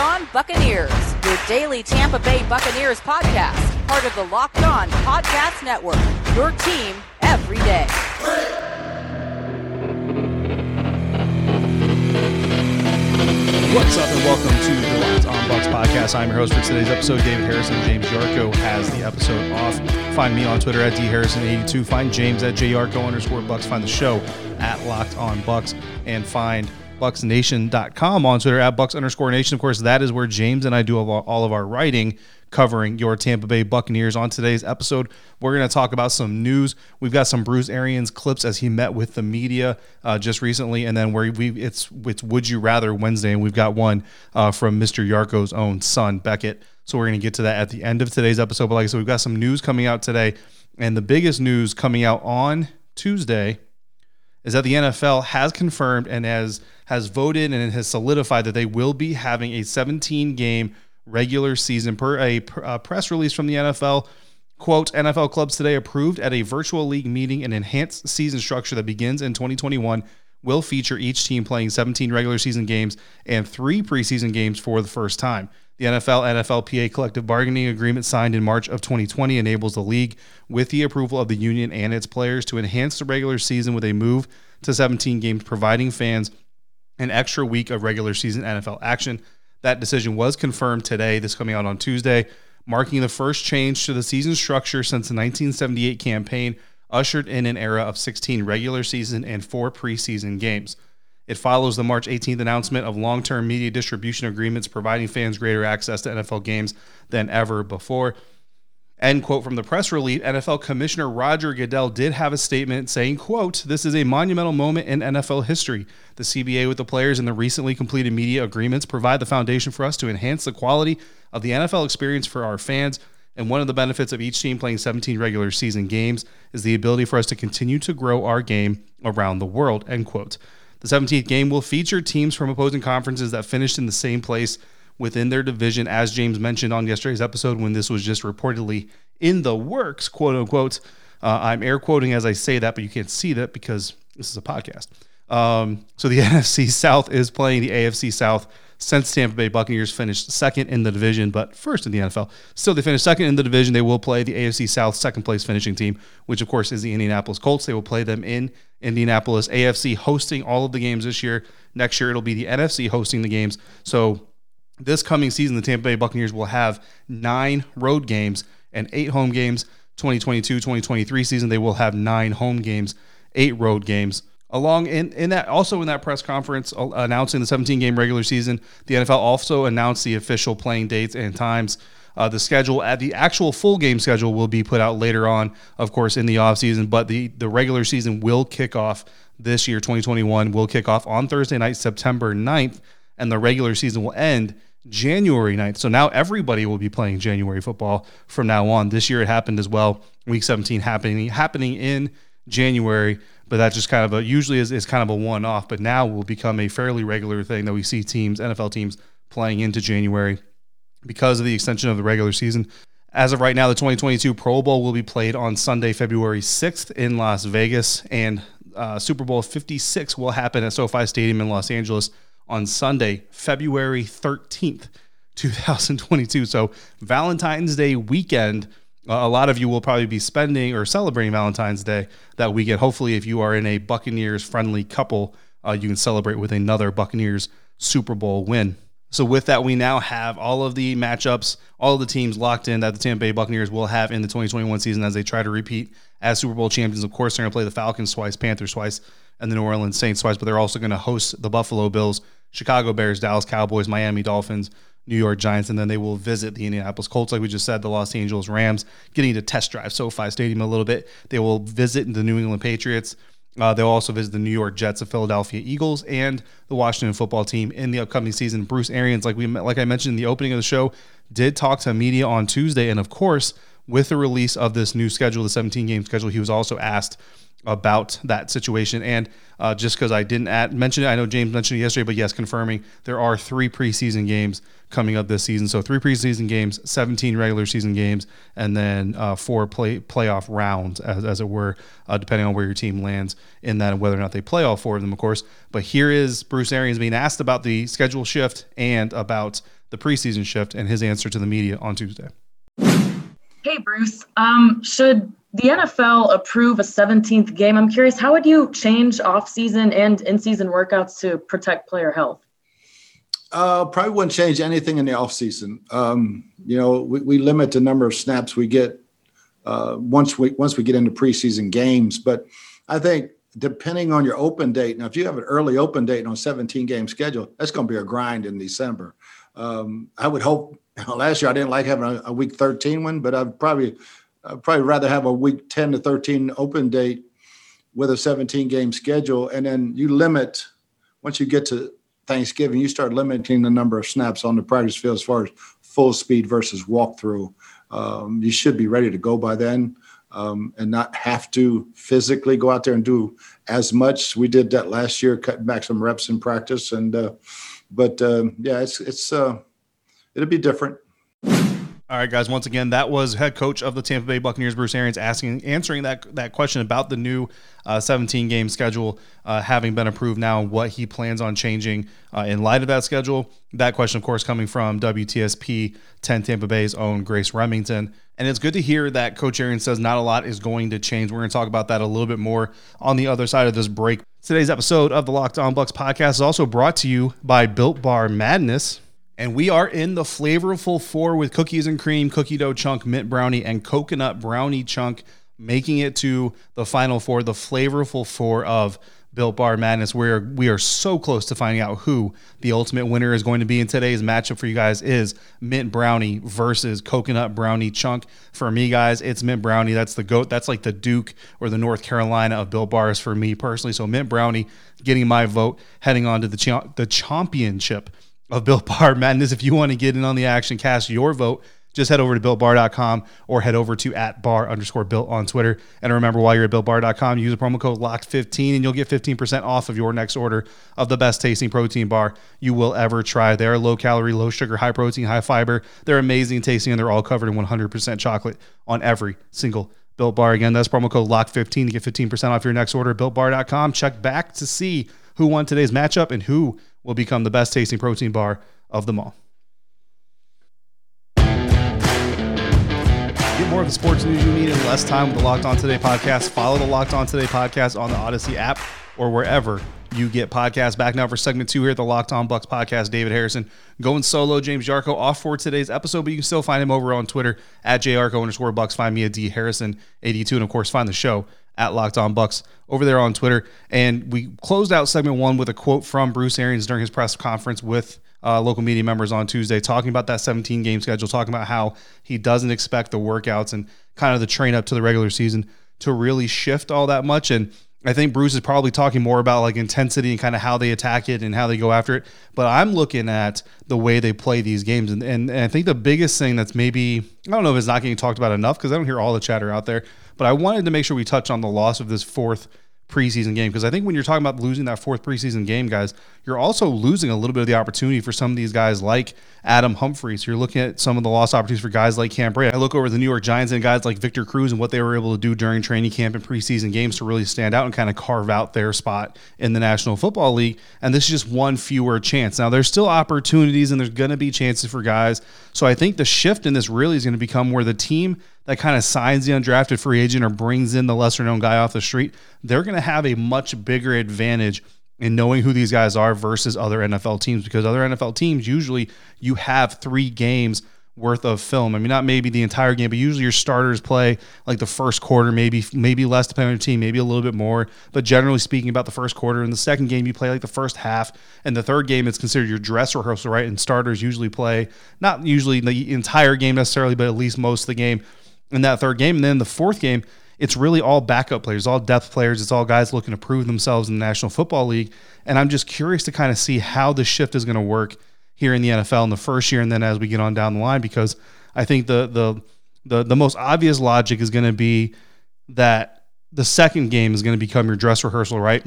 On Buccaneers, your daily Tampa Bay Buccaneers podcast, part of the Locked On Podcast Network. Your team every day. What's up, and welcome to the Locked On Bucs podcast. I'm your host for today's episode, David Harrison. James Yarcho has the episode off. Find me on Twitter at dharrison82. Find James at jyarcho underscore Bucs. Find the show at Locked On Bucs, and find bucsnation.com on Twitter at bucs underscore nation. Of course, that is where James and I do all of our writing covering your Tampa Bay Buccaneers. On today's episode, we're going to talk about some news. We've got some Bruce Arians clips as he met with the media uh, just recently, and then where we it's it's Would You Rather Wednesday, and we've got one uh, from Mr. Yarcho's own son Beckett. So we're going to get to that at the end of today's episode. But like I said, we've got some news coming out today, and the biggest news coming out on Tuesday is that the NFL has confirmed and has has voted and has solidified that they will be having a 17 game regular season per a, a uh, press release from the NFL. Quote, NFL clubs today approved at a virtual league meeting an enhanced season structure that begins in 2021 will feature each team playing 17 regular season games and three preseason games for the first time. The NFL NFLPA collective bargaining agreement signed in March of 2020 enables the league, with the approval of the union and its players, to enhance the regular season with a move to 17 games, providing fans an extra week of regular season NFL action. That decision was confirmed today, this coming out on Tuesday, marking the first change to the season structure since the 1978 campaign, ushered in an era of 16 regular season and four preseason games. It follows the March 18th announcement of long term media distribution agreements providing fans greater access to NFL games than ever before. End quote from the press release. NFL Commissioner Roger Goodell did have a statement saying, quote, this is a monumental moment in NFL history. The CBA with the players and the recently completed media agreements provide the foundation for us to enhance the quality of the NFL experience for our fans. And one of the benefits of each team playing 17 regular season games is the ability for us to continue to grow our game around the world, end quote. The 17th game will feature teams from opposing conferences that finished in the same place within their division, as James mentioned on yesterday's episode when this was just reportedly in the works, quote unquote. Uh, I'm air quoting as I say that, but you can't see that because this is a podcast. Um, so the NFC South is playing the AFC South since Tampa Bay Buccaneers finished second in the division, but first in the NFL. Still, they finished second in the division. They will play the AFC South second place finishing team, which of course is the Indianapolis Colts. They will play them in Indianapolis. AFC hosting all of the games this year. Next year, it'll be the NFC hosting the games. So this coming season, the Tampa Bay Buccaneers will have nine road games and eight home games. 2022 2023 season, they will have nine home games, eight road games. Along in, in that, also in that press conference uh, announcing the 17 game regular season, the NFL also announced the official playing dates and times. Uh, the schedule at the actual full game schedule will be put out later on, of course, in the offseason, but the, the regular season will kick off this year, 2021, will kick off on Thursday night, September 9th, and the regular season will end January 9th. So now everybody will be playing January football from now on. This year it happened as well. Week 17 happening happening in January, but that's just kind of a usually is, is kind of a one off, but now will become a fairly regular thing that we see teams, NFL teams playing into January because of the extension of the regular season. As of right now, the 2022 Pro Bowl will be played on Sunday, February 6th in Las Vegas, and uh, Super Bowl 56 will happen at SoFi Stadium in Los Angeles on Sunday, February 13th, 2022. So, Valentine's Day weekend, a lot of you will probably be spending or celebrating Valentine's Day that weekend. Hopefully, if you are in a Buccaneers friendly couple, uh, you can celebrate with another Buccaneers Super Bowl win. So, with that, we now have all of the matchups, all of the teams locked in that the Tampa Bay Buccaneers will have in the 2021 season as they try to repeat as Super Bowl champions. Of course, they're going to play the Falcons twice, Panthers twice, and the New Orleans Saints twice, but they're also going to host the Buffalo Bills Chicago Bears, Dallas Cowboys, Miami Dolphins, New York Giants, and then they will visit the Indianapolis Colts, like we just said, the Los Angeles Rams, getting to test drive SoFi Stadium a little bit. They will visit the New England Patriots. Uh, they'll also visit the New York Jets, the Philadelphia Eagles, and the Washington football team in the upcoming season. Bruce Arians, like we like I mentioned in the opening of the show, did talk to media on Tuesday, and of course, with the release of this new schedule, the 17 game schedule, he was also asked about that situation. And uh, just because I didn't add, mention it, I know James mentioned it yesterday, but yes, confirming there are three preseason games coming up this season. So three preseason games, 17 regular season games, and then uh, four play playoff rounds, as, as it were, uh, depending on where your team lands in that and whether or not they play all four of them, of course. But here is Bruce Arians being asked about the schedule shift and about the preseason shift and his answer to the media on Tuesday. Hey, Bruce. Um, should the NFL approve a 17th game? I'm curious, how would you change off-season and in-season workouts to protect player health? Uh, probably wouldn't change anything in the offseason. Um, you know, we, we, limit the number of snaps we get uh, once we once we get into preseason games. But I think depending on your open date, now if you have an early open date on 17 game schedule, that's going to be a grind in December. Um, I would hope. Last year I didn't like having a, a week 13 one, but I'd probably I'd probably rather have a week 10 to 13 open date with a 17 game schedule, and then you limit once you get to Thanksgiving, you start limiting the number of snaps on the practice field as far as full speed versus walkthrough. Um, you should be ready to go by then um, and not have to physically go out there and do as much. We did that last year, cutting back some reps in practice, and uh, but um, yeah, it's it's uh, it'll be different. All right, guys. Once again, that was head coach of the Tampa Bay Buccaneers, Bruce Arians, asking, answering that that question about the new uh, 17 game schedule uh, having been approved now, and what he plans on changing uh, in light of that schedule. That question, of course, coming from WTSP 10 Tampa Bay's own Grace Remington. And it's good to hear that Coach Arians says not a lot is going to change. We're going to talk about that a little bit more on the other side of this break. Today's episode of the Locked On Bucs podcast is also brought to you by Built Bar Madness. And we are in the flavorful four with cookies and cream, cookie dough chunk, mint brownie, and coconut brownie chunk, making it to the final four, the flavorful four of Built Bar Madness, where we are so close to finding out who the ultimate winner is going to be. In today's matchup for you guys is mint brownie versus coconut brownie chunk. For me, guys, it's mint brownie. That's the goat. That's like the Duke or the North Carolina of Built Bars for me personally. So mint brownie getting my vote, heading on to the ch- the championship of Built Bar Madness. If you want to get in on the action, cast your vote. Just head over to builtbar.com or head over to at bar underscore built on Twitter. And remember, while you're at builtbar.com, use the promo code LOCKED15 and you'll get 15% off of your next order of the best tasting protein bar you will ever try. They're low calorie, low sugar, high protein, high fiber. They're amazing tasting and they're all covered in 100% chocolate on every single Built Bar. Again, that's promo code LOCK15 to get 15% off your next order. BuiltBar.com. Check back to see who won today's matchup and who will become the best tasting protein bar of them all. Get more of the sports news you need in less time with the Locked On Today podcast. Follow the Locked On Today podcast on the Odyssey app or wherever you get podcasts. Back now for segment two here at the Locked On Bucs podcast. David Harrison going solo. James Yarcho off for today's episode, but you can still find him over on Twitter at jyarcho underscore Bucs. Find me at D Harrison 82, and of course find the show at Locked On Bucs over there on Twitter. And we closed out segment one with a quote from Bruce Arians during his press conference with uh, local media members on Tuesday, talking about that 17 game schedule, talking about how he doesn't expect the workouts and kind of the train up to the regular season to really shift all that much. And I think Bruce is probably talking more about like intensity and kind of how they attack it and how they go after it. But I'm looking at the way they play these games. And, and, and I think the biggest thing that's maybe, I don't know if it's not getting talked about enough because I don't hear all the chatter out there, but I wanted to make sure we touch on the loss of this fourth preseason game because I think when you're talking about losing that fourth preseason game, guys, you're also losing a little bit of the opportunity for some of these guys like Adam Humphries. You're looking at some of the lost opportunities for guys like Cam Brate. I look over the New York Giants and guys like Victor Cruz and what they were able to do during training camp and preseason games to really stand out and kind of carve out their spot in the National Football League. And this is just one fewer chance. Now there's still opportunities and there's going to be chances for guys. So I think the shift in this really is going to become where the team that kind of signs the undrafted free agent or brings in the lesser known guy off the street, they're going to have a much bigger advantage in knowing who these guys are versus other NFL teams because other NFL teams usually you have three games worth of film. I mean, not maybe the entire game, but usually your starters play like the first quarter, maybe maybe less depending on your team, maybe a little bit more. But generally speaking, about the first quarter. In the second game, you play like the first half, and the third game it's considered your dress rehearsal, right? And starters usually play not usually the entire game necessarily, but at least most of the game in that third game. And then the fourth game, it's really all backup players, all depth players. It's all guys looking to prove themselves in the National Football League. And I'm just curious to kind of see how the shift is going to work here in the NFL in the first year and then as we get on down the line because I think the the the, the most obvious logic is going to be that the second game is going to become your dress rehearsal, right?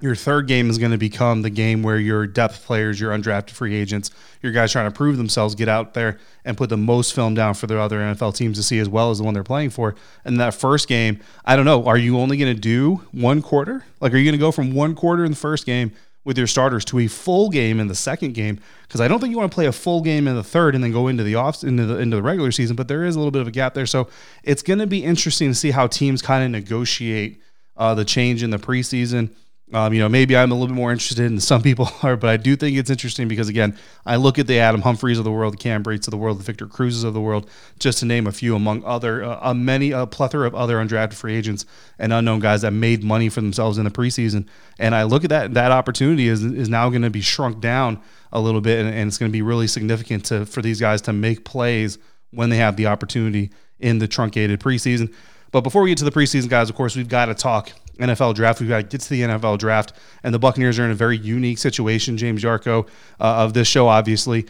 Your third game is going to become the game where your depth players, your undrafted free agents, your guys trying to prove themselves, get out there and put the most film down for the other NFL teams to see as well as the one they're playing for. And that first game, I don't know, are you only going to do one quarter? Like, are you going to go from one quarter in the first game with your starters to a full game in the second game because I don't think you want to play a full game in the third and then go into the off into the into the regular season. But there is a little bit of a gap there, so it's going to be interesting to see how teams kind of negotiate uh, the change in the preseason. Um, you know, maybe I'm a little bit more interested than some people are, but I do think it's interesting because again, I look at the Adam Humphries of the world, the Cam Brates of the world, the Victor Cruzes of the world, just to name a few among other uh, uh, many a plethora of other undrafted free agents and unknown guys that made money for themselves in the preseason. And I look at that that opportunity is is now going to be shrunk down a little bit, and, and it's going to be really significant to for these guys to make plays when they have the opportunity in the truncated preseason. But before we get to the preseason, guys, of course, we've got to talk NFL draft. We've got to get to the NFL draft, and the Buccaneers are in a very unique situation. James Yarcho uh, of this show, obviously,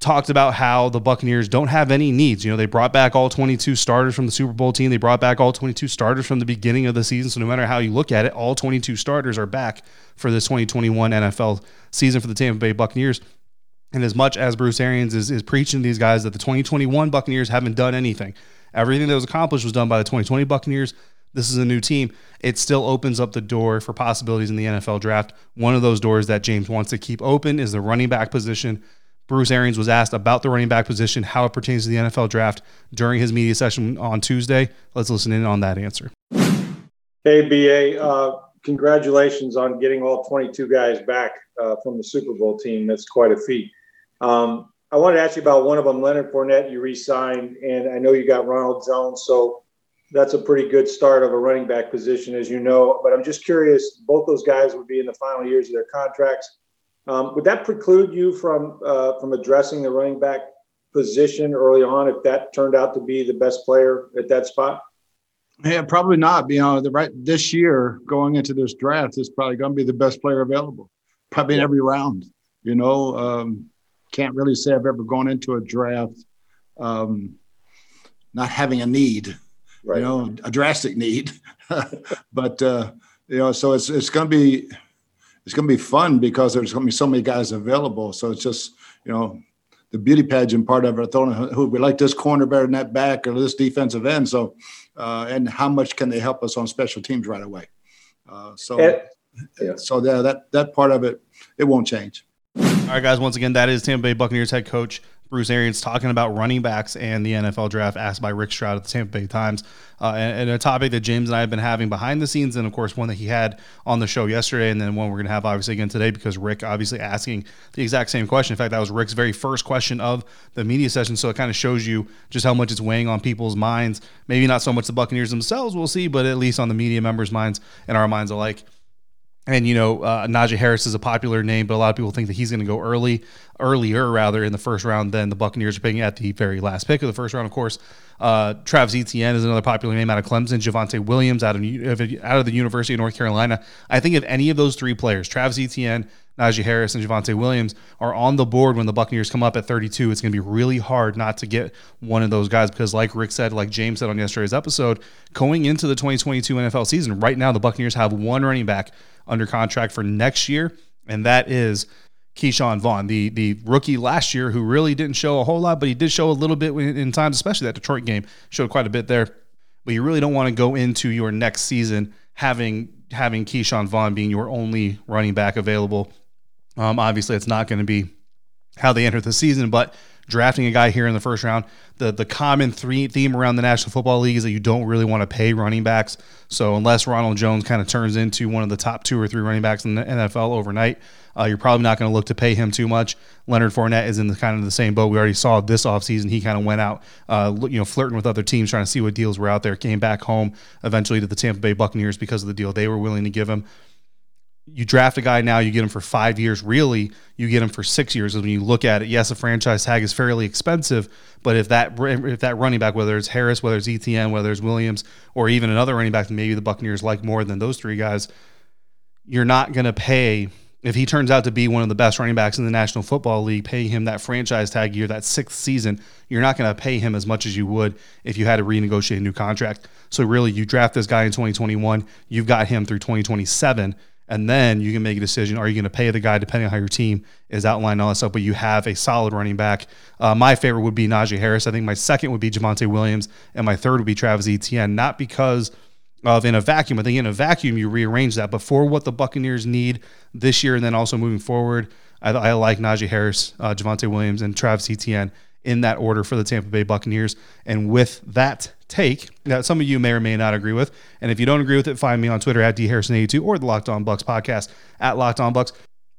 talked about how the Buccaneers don't have any needs. You know, they brought back all 22 starters from the Super Bowl team. They brought back all 22 starters from the beginning of the season. So no matter how you look at it, all 22 starters are back for this 2021 NFL season for the Tampa Bay Buccaneers. And as much as Bruce Arians is, is preaching to these guys that the 2021 Buccaneers haven't done anything, everything that was accomplished was done by the 2020 Buccaneers this is a new team, it still opens up the door for possibilities in the NFL draft. One of those doors that James wants to keep open is the running back position. Bruce Arians was asked about the running back position, how it pertains to the NFL draft during his media session on Tuesday. Let's listen in on that answer. Hey, BA, uh, congratulations on getting all 22 guys back uh, from the Super Bowl team. That's quite a feat. Um, I wanted to ask you about one of them, Leonard Fournette. You re-signed, and I know you got Ronald Jones. So that's a pretty good start of a running back position, as you know. But I'm just curious, both those guys would be in the final years of their contracts. Um, would that preclude you from uh, from addressing the running back position early on if that turned out to be the best player at that spot? Yeah, probably not. You know, the right this year going into this draft is probably going to be the best player available, probably in every round. You know, um, can't really say I've ever gone into a draft um, not having a need right. you know, a drastic need. but uh, you know, so it's it's going to be it's going to be fun because there's going to be so many guys available. So it's just you know the beauty pageant part of it. Throwing who we like this corner better than that back or this defensive end. So uh, and how much can they help us on special teams right away? Uh, so yeah. so yeah, that that part of it it won't change. All right, guys. Once again, that is Tampa Bay Buccaneers head coach Bruce Arians talking about running backs and the NFL draft, asked by Rick Stroud at the Tampa Bay Times, uh, and, and, a topic that James and I have been having behind the scenes, and of course one that he had on the show yesterday, and then one we're going to have obviously again today because Rick obviously asking the exact same question. In fact, that was Rick's very first question of the media session, so it kind of shows you just how much it's weighing on people's minds. Maybe not so much the Buccaneers themselves, we'll see, but at least on the media members' minds and our minds alike. And you know, uh, Najee Harris is a popular name, but a lot of people think that he's going to go early, earlier rather in the first round than the Buccaneers are picking at the very last pick of the first round. Of course, uh, Travis Etienne is another popular name out of Clemson. Javonte Williams out of out of the University of North Carolina. I think if any of those three players, Travis Etienne, Najee Harris, and Javonte Williams, are on the board when the Buccaneers come up at 32, it's going to be really hard not to get one of those guys because, like Rick said, like James said on yesterday's episode, going into the 2022 NFL season, right now the Buccaneers have one running back under contract for next year, and that is Ke'Shawn Vaughn, the the rookie last year who really didn't show a whole lot, but he did show a little bit in times, especially that Detroit game showed quite a bit there. But you really don't want to go into your next season having having Ke'Shawn Vaughn being your only running back available. Um, obviously, it's not going to be how they enter the season, but drafting a guy here in the first round. The the common three theme around the National Football League is that you don't really want to pay running backs. So unless Ronald Jones kind of turns into one of the top two or three running backs in the NFL overnight, uh, you're probably not going to look to pay him too much. Leonard Fournette is in the kind of the same boat. We already saw this offseason. He kind of went out, uh, you know, flirting with other teams, trying to see what deals were out there. Came back home eventually to the Tampa Bay Buccaneers because of the deal they were willing to give him you draft a guy now, you get him for five years. Really, you get him for six years. And when you look at it, yes, a franchise tag is fairly expensive, but if that if that running back, whether it's Harris, whether it's Etienne, whether it's Williams, or even another running back that maybe the Buccaneers like more than those three guys, you're not going to pay. If he turns out to be one of the best running backs in the National Football League, pay him that franchise tag year, that sixth season, you're not going to pay him as much as you would if you had to renegotiate a new contract. So really, you draft this guy in 2021, you've got him through 2027 and then you can make a decision. Are you going to pay the guy depending on how your team is outlined all that stuff? But you have a solid running back. Uh, my favorite would be Najee Harris. I think my second would be Javonte Williams, and my third would be Travis Etienne. Not because of in a vacuum. I think in a vacuum you rearrange that. But for what the Buccaneers need this year and then also moving forward, I, I like Najee Harris, uh, Javonte Williams, and Travis Etienne in that order for the Tampa Bay Buccaneers. And with that take that some of you may or may not agree with, and if you don't agree with it, find me on Twitter at dharrison82 or the Locked On Bucs podcast at Locked On Bucs.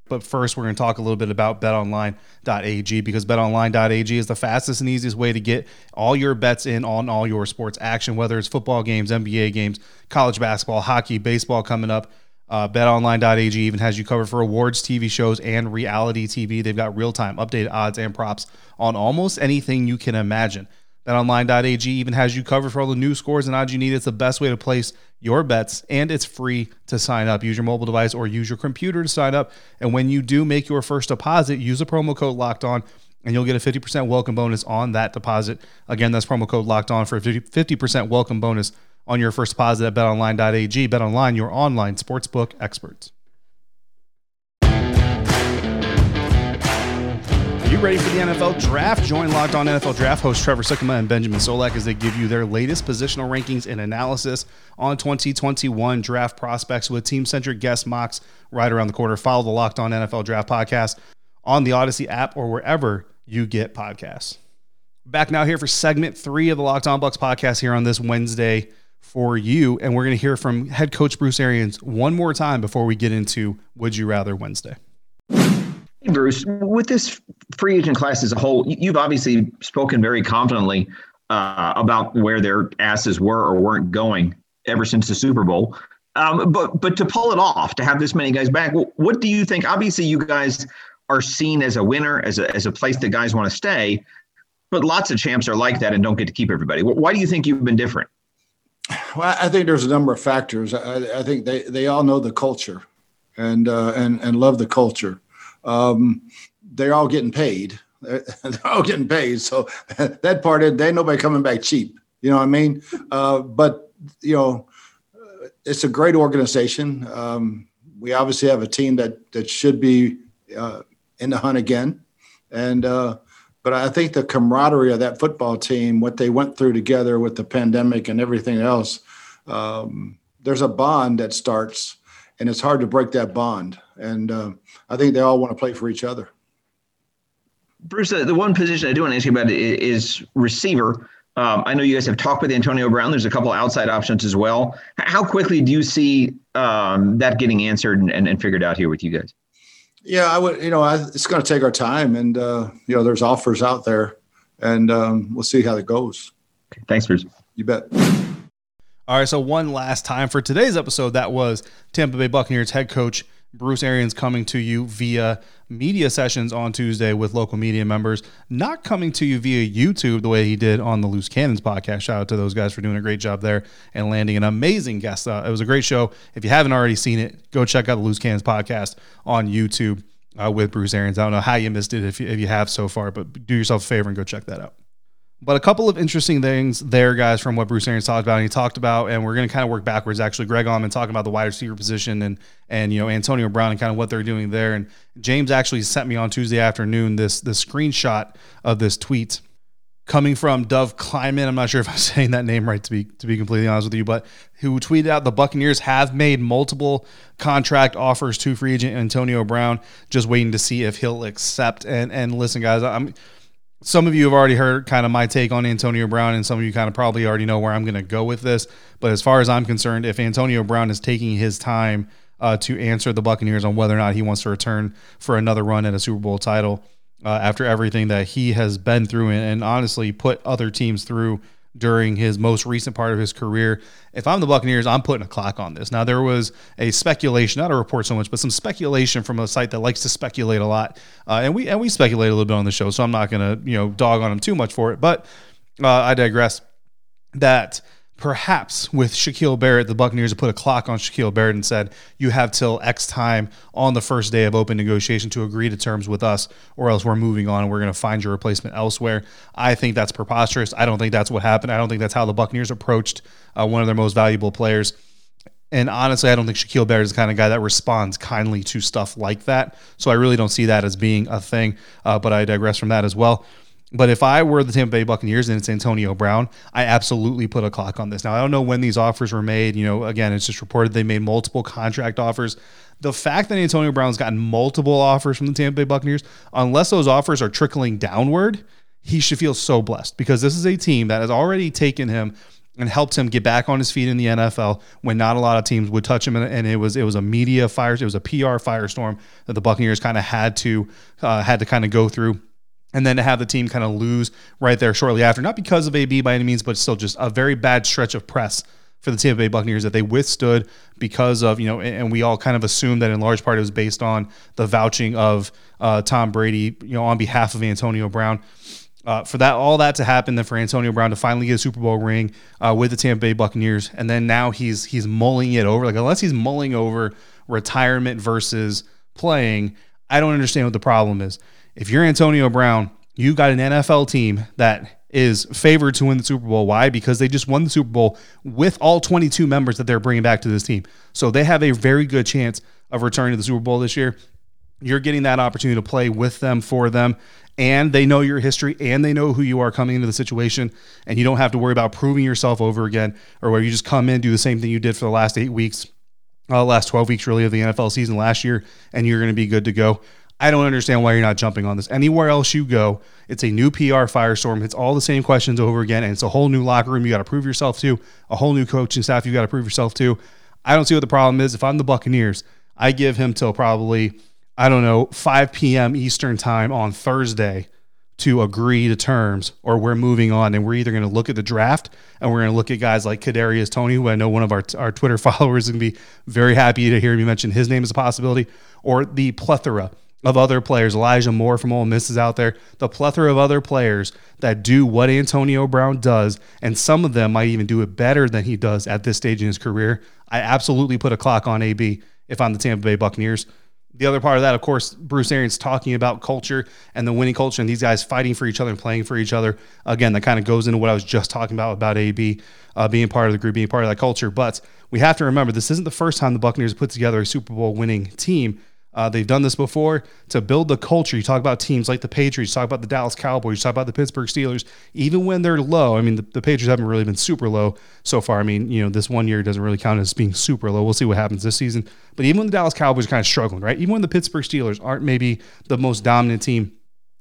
But first, we're going to talk a little bit about betonline.ag because betonline.ag is the fastest and easiest way to get all your bets in on all your sports action, whether it's football games, NBA games, college basketball, hockey, baseball coming up. Uh, BetOnline.ag even has you covered for awards, TV shows, and reality TV. They've got real time updated odds and props on almost anything you can imagine. BetOnline.ag even has you covered for all the new scores and odds you need. It's the best way to place your bets, and it's free to sign up. Use your mobile device or use your computer to sign up. And when you do make your first deposit, use the promo code Locked On, and you'll get a 50% welcome bonus on that deposit. Again, that's promo code Locked On for a 50% welcome bonus on your first deposit at betonline.ag. BetOnline, your online sportsbook experts. Are you ready for the NFL draft? Join Locked On NFL Draft host Trevor Sikkema and Benjamin Solak as they give you their latest positional rankings and analysis on 2021 draft prospects with team centric guest mocks right around the corner. Follow the Locked On NFL Draft podcast on the Odyssey app or wherever you get podcasts. Back now here for segment three of the Locked On Bucs podcast here on this Wednesday for you. And we're going to hear from head coach Bruce Arians one more time before we get into Would You Rather Wednesday. Hey, Bruce, with this free agent class as a whole, you've obviously spoken very confidently uh, about where their asses were or weren't going ever since the Super Bowl. Um, but but to pull it off, to have this many guys back, what do you think? Obviously, you guys are seen as a winner, as a, as a place that guys want to stay. But lots of champs are like that and don't get to keep everybody. Why do you think you've been different? Well, I think there's a number of factors. I, I think they, they all know the culture and uh, and and love the culture. Um, they're all getting paid. They're, all getting paid. So that part, they nobody coming back cheap. You know what I mean? Uh, but you know, it's a great organization. Um, we obviously have a team that that should be uh, in the hunt again, and uh, but I think the camaraderie of that football team, what they went through together with the pandemic and everything else, um, there's a bond that starts, and it's hard to break that bond. And uh, I think they all want to play for each other. Bruce, the one position I do want to ask you about is receiver. Um, I know you guys have talked with Antonio Brown. There's a couple outside options as well. How quickly do you see um, that getting answered and, and, and figured out here with you guys? Yeah, I would. You know, I, it's going to take our time, and uh, you know, there's offers out there, and um, we'll see how it goes. Okay, thanks, Bruce. You bet. All right, so one last time for today's episode, that was Tampa Bay Buccaneers head coach Bruce Arians coming to you via media sessions on Tuesday with local media members, not coming to you via YouTube the way he did on the Loose Cannons podcast. Shout out to those guys for doing a great job there and landing an amazing guest. Uh, it was a great show. If you haven't already seen it, go check out the Loose Cannons podcast on YouTube uh, with Bruce Arians. I don't know how you missed it if you, if you have so far, but do yourself a favor and go check that out. But a couple of interesting things there, guys, from what Bruce Arians talked about. And he talked about, and we're going to kind of work backwards. Actually, Greg Auman talking about the wide receiver position and and you know Antonio Brown and kind of what they're doing there. And James actually sent me on Tuesday afternoon this this screenshot of this tweet coming from Dov Kleiman. I'm not sure if I'm saying that name right to be to be completely honest with you, but who tweeted out the Buccaneers have made multiple contract offers to free agent Antonio Brown, just waiting to see if he'll accept. And and listen, guys, I'm some of you have already heard kind of my take on Antonio Brown, and some of you kind of probably already know where I'm going to go with this. But as far as I'm concerned, if Antonio Brown is taking his time uh, to answer the Buccaneers on whether or not he wants to return for another run at a Super Bowl title uh, after everything that he has been through and, and honestly put other teams through during his most recent part of his career. If I'm the Buccaneers, I'm putting a clock on this. Now, there was a speculation, not a report so much, but some speculation from a site that likes to speculate a lot, uh, and we and we speculate a little bit on the show, so I'm not going to you know dog on him too much for it. But uh, I digress. That perhaps with Shaquille Barrett, the Buccaneers put a clock on Shaquille Barrett and said, you have till X time on the first day of open negotiation to agree to terms with us, or else we're moving on and we're going to find your replacement elsewhere. I think that's preposterous. I don't think that's what happened. I don't think that's how the Buccaneers approached uh, one of their most valuable players. And honestly, I don't think Shaquille Barrett is the kind of guy that responds kindly to stuff like that. So I really don't see that as being a thing. Uh, but I digress from that as well. But if I were the Tampa Bay Buccaneers and it's Antonio Brown, I absolutely put a clock on this. Now, I don't know when these offers were made. You know, again, it's just reported they made multiple contract offers. The fact that Antonio Brown's gotten multiple offers from the Tampa Bay Buccaneers, unless those offers are trickling downward, he should feel so blessed because this is a team that has already taken him and helped him get back on his feet in the NFL when not a lot of teams would touch him, and it was it was a media fire, it was a PR firestorm that the Buccaneers kind of had to uh, had to kind of go through and then to have the team kind of lose right there shortly after, not because of AB by any means, but still just a very bad stretch of press for the Tampa Bay Buccaneers that they withstood because of, you know, and we all kind of assumed that in large part it was based on the vouching of uh, Tom Brady, you know, on behalf of Antonio Brown. Uh, for that, all that to happen, then for Antonio Brown to finally get a Super Bowl ring uh, with the Tampa Bay Buccaneers, and then now he's he's mulling it over. Like unless he's mulling over retirement versus playing, I don't understand what the problem is if you're Antonio Brown, you got an NFL team that is favored to win the Super Bowl. Why? Because they just won the Super Bowl with all 22 members that they're bringing back to this team. So they have a very good chance of returning to the Super Bowl this year. You're getting that opportunity to play with them, for them, and they know your history and they know who you are coming into the situation. And you don't have to worry about proving yourself over again or where you just come in, do the same thing you did for the last eight weeks, uh, last 12 weeks really of the NFL season last year, and you're going to be good to go. I don't understand why you're not jumping on this. Anywhere else you go, it's a new PR firestorm. It's all the same questions over again, and it's a whole new locker room you got to prove yourself to, a whole new coaching staff you got to prove yourself to. I don't see what the problem is. If I'm the Buccaneers, I give him till probably, I don't know, 5 p.m. Eastern time on Thursday to agree to terms, or we're moving on, and we're either going to look at the draft and we're going to look at guys like Kadarius Toney, who I know one of our our Twitter followers is going to be very happy to hear me mention his name as a possibility, or the plethora of other players. Elijah Moore from Ole Miss is out there. The plethora of other players that do what Antonio Brown does, and some of them might even do it better than he does at this stage in his career. I absolutely put a clock on AB if I'm the Tampa Bay Buccaneers. The other part of that, of course, Bruce Arians talking about culture and the winning culture and these guys fighting for each other and playing for each other. Again, that kind of goes into what I was just talking about about AB uh, being part of the group, being part of that culture. But we have to remember this isn't the first time the Buccaneers put together a Super Bowl winning team. Uh, they've done this before to build the culture. You talk about teams like the Patriots, talk about the Dallas Cowboys, talk about the Pittsburgh Steelers. Even when they're low, I mean, the, the, Patriots haven't really been super low so far. I mean, you know, this one year doesn't really count as being super low. We'll see what happens this season. But even when the Dallas Cowboys are kind of struggling, right? Even when the Pittsburgh Steelers aren't maybe the most dominant team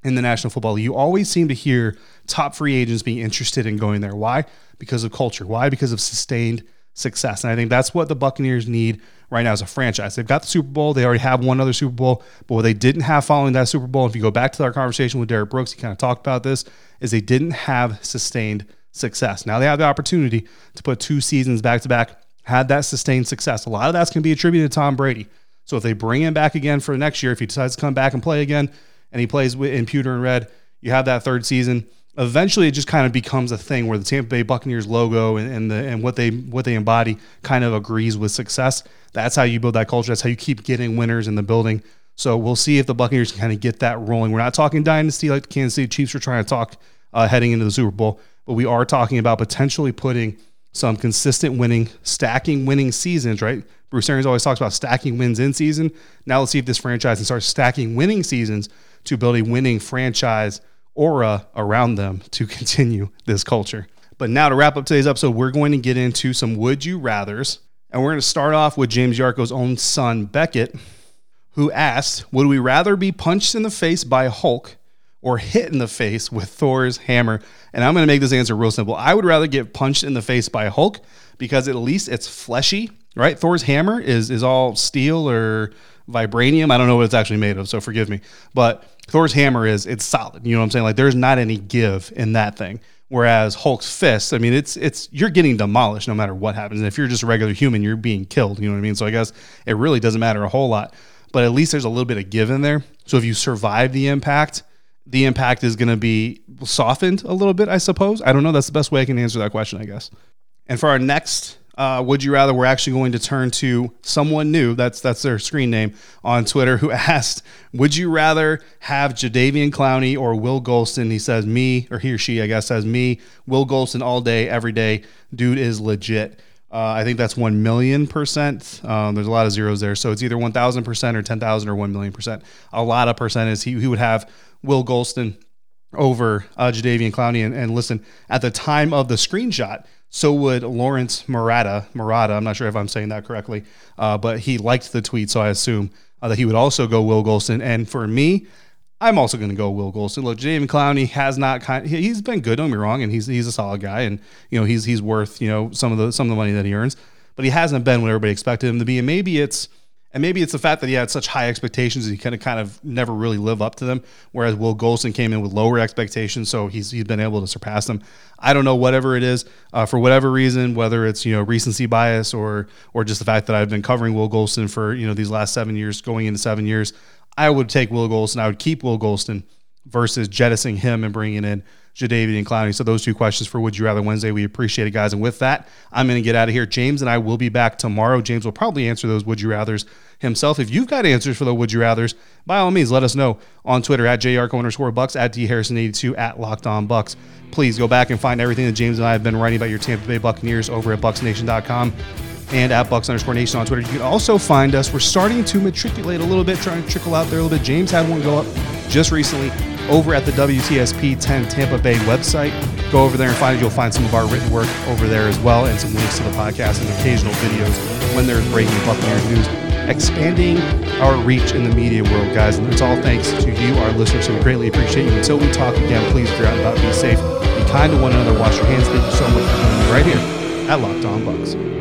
in the National Football League, you always seem to hear top free agents being interested in going there. Why? Because of culture. Why? Because of sustained success. And I think that's what the Buccaneers need right now as a franchise. They've got the Super Bowl. They already have one other Super Bowl. But what they didn't have following that Super Bowl, if you go back to our conversation with Derrick Brooks, he kind of talked about this, is they didn't have sustained success. Now they have the opportunity to put two seasons back to back, had that sustained success. A lot of that's going to be attributed to Tom Brady. So if they bring him back again for the next year, if he decides to come back and play again, and he plays in pewter and red, you have that third season eventually it just kind of becomes a thing where the Tampa Bay Buccaneers logo and, and the and what they what they embody kind of agrees with success. That's how you build that culture. That's how you keep getting winners in the building. So we'll see if the Buccaneers can kind of get that rolling. We're not talking dynasty like the Kansas City Chiefs are trying to talk uh, heading into the Super Bowl, but we are talking about potentially putting some consistent winning, stacking winning seasons, right? Bruce Arians always talks about stacking wins in season. Now let's see if this franchise can start stacking winning seasons to build a winning franchise aura around them to continue this culture. But now to wrap up today's episode, we're going to get into some would you rathers. And we're going to start off with James Yarcho's own son, Beckett, who asked, Would we rather be punched in the face by Hulk or hit in the face with Thor's hammer? And I'm going to make this answer real simple. I would rather get punched in the face by Hulk because at least it's fleshy, right? Thor's hammer is, is all steel or vibranium. I don't know what it's actually made of, so forgive me. But Thor's hammer is it's solid. You know what I'm saying? Like there's not any give in that thing. Whereas Hulk's fist, I mean, it's it's you're getting demolished no matter what happens. And if you're just a regular human, you're being killed. You know what I mean? So I guess it really doesn't matter a whole lot. But at least there's a little bit of give in there. So if you survive the impact, the impact is going to be softened a little bit, I suppose. I don't know. That's the best way I can answer that question, I guess. And for our next uh, would you rather? We're actually going to turn to someone new. That's that's their screen name on Twitter who asked, "Would you rather have Jadeveon Clowney or Will Gholston?" He says, "Me," or he or she, I guess, says, "Me." Will Gholston all day, every day. Dude is legit. Uh, I think that's one million percent. Um, there's a lot of zeros there, so it's either one thousand percent or ten thousand or one million percent. A lot of percent is he, he would have Will Gholston over uh, Jadeveon Clowney. And, and listen, at the time of the screenshot, so would Lawrence Murata. Murata, I'm not sure if I'm saying that correctly, uh, but he liked the tweet, so I assume uh, that he would also go Will Gholston. And for me, I'm also going to go Will Gholston. Look, Jadeveon Clowney has not kind. He's been good. Don't get me wrong, and he's he's a solid guy, and you know he's he's worth you know some of the some of the money that he earns, but he hasn't been what everybody expected him to be. And maybe it's and maybe it's the fact that he had such high expectations he kind of kind of never really live up to them. Whereas Will Gholston came in with lower expectations, so he's he's been able to surpass them. I don't know whatever it is uh, for whatever reason, whether it's you know recency bias or or just the fact that I've been covering Will Gholston for you know these last seven years, going into seven years. I would take Will Gholston. I would keep Will Gholston versus jettisoning him and bringing in Jadeveon and Clowney. So those two questions for Would You Rather Wednesday. We appreciate it, guys. And with that, I'm going to get out of here. James and I will be back tomorrow. James will probably answer those Would You Rathers himself. If you've got answers for the Would You Rathers, by all means, let us know on Twitter at JRCO underscore Bucs, at D Harrison82, at Locked On Bucs. Please go back and find everything that James and I have been writing about your Tampa Bay Buccaneers over at BucsNation.com and at Bucs underscore Nation on Twitter. You can also find us. We're starting to matriculate a little bit, trying to trickle out there a little bit. James had one go up just recently over at the WTSP 10 Tampa Bay website. Go over there and find it. You'll find some of our written work over there as well, and some links to the podcast and occasional videos when there's breaking Buccaneers news. Expanding our reach in the media world, guys. And it's all thanks to you, our listeners. So we greatly appreciate you. Until we talk again, please figure out about be safe, be kind to one another, wash your hands. Thank you so much for being right here at Locked On Bucs.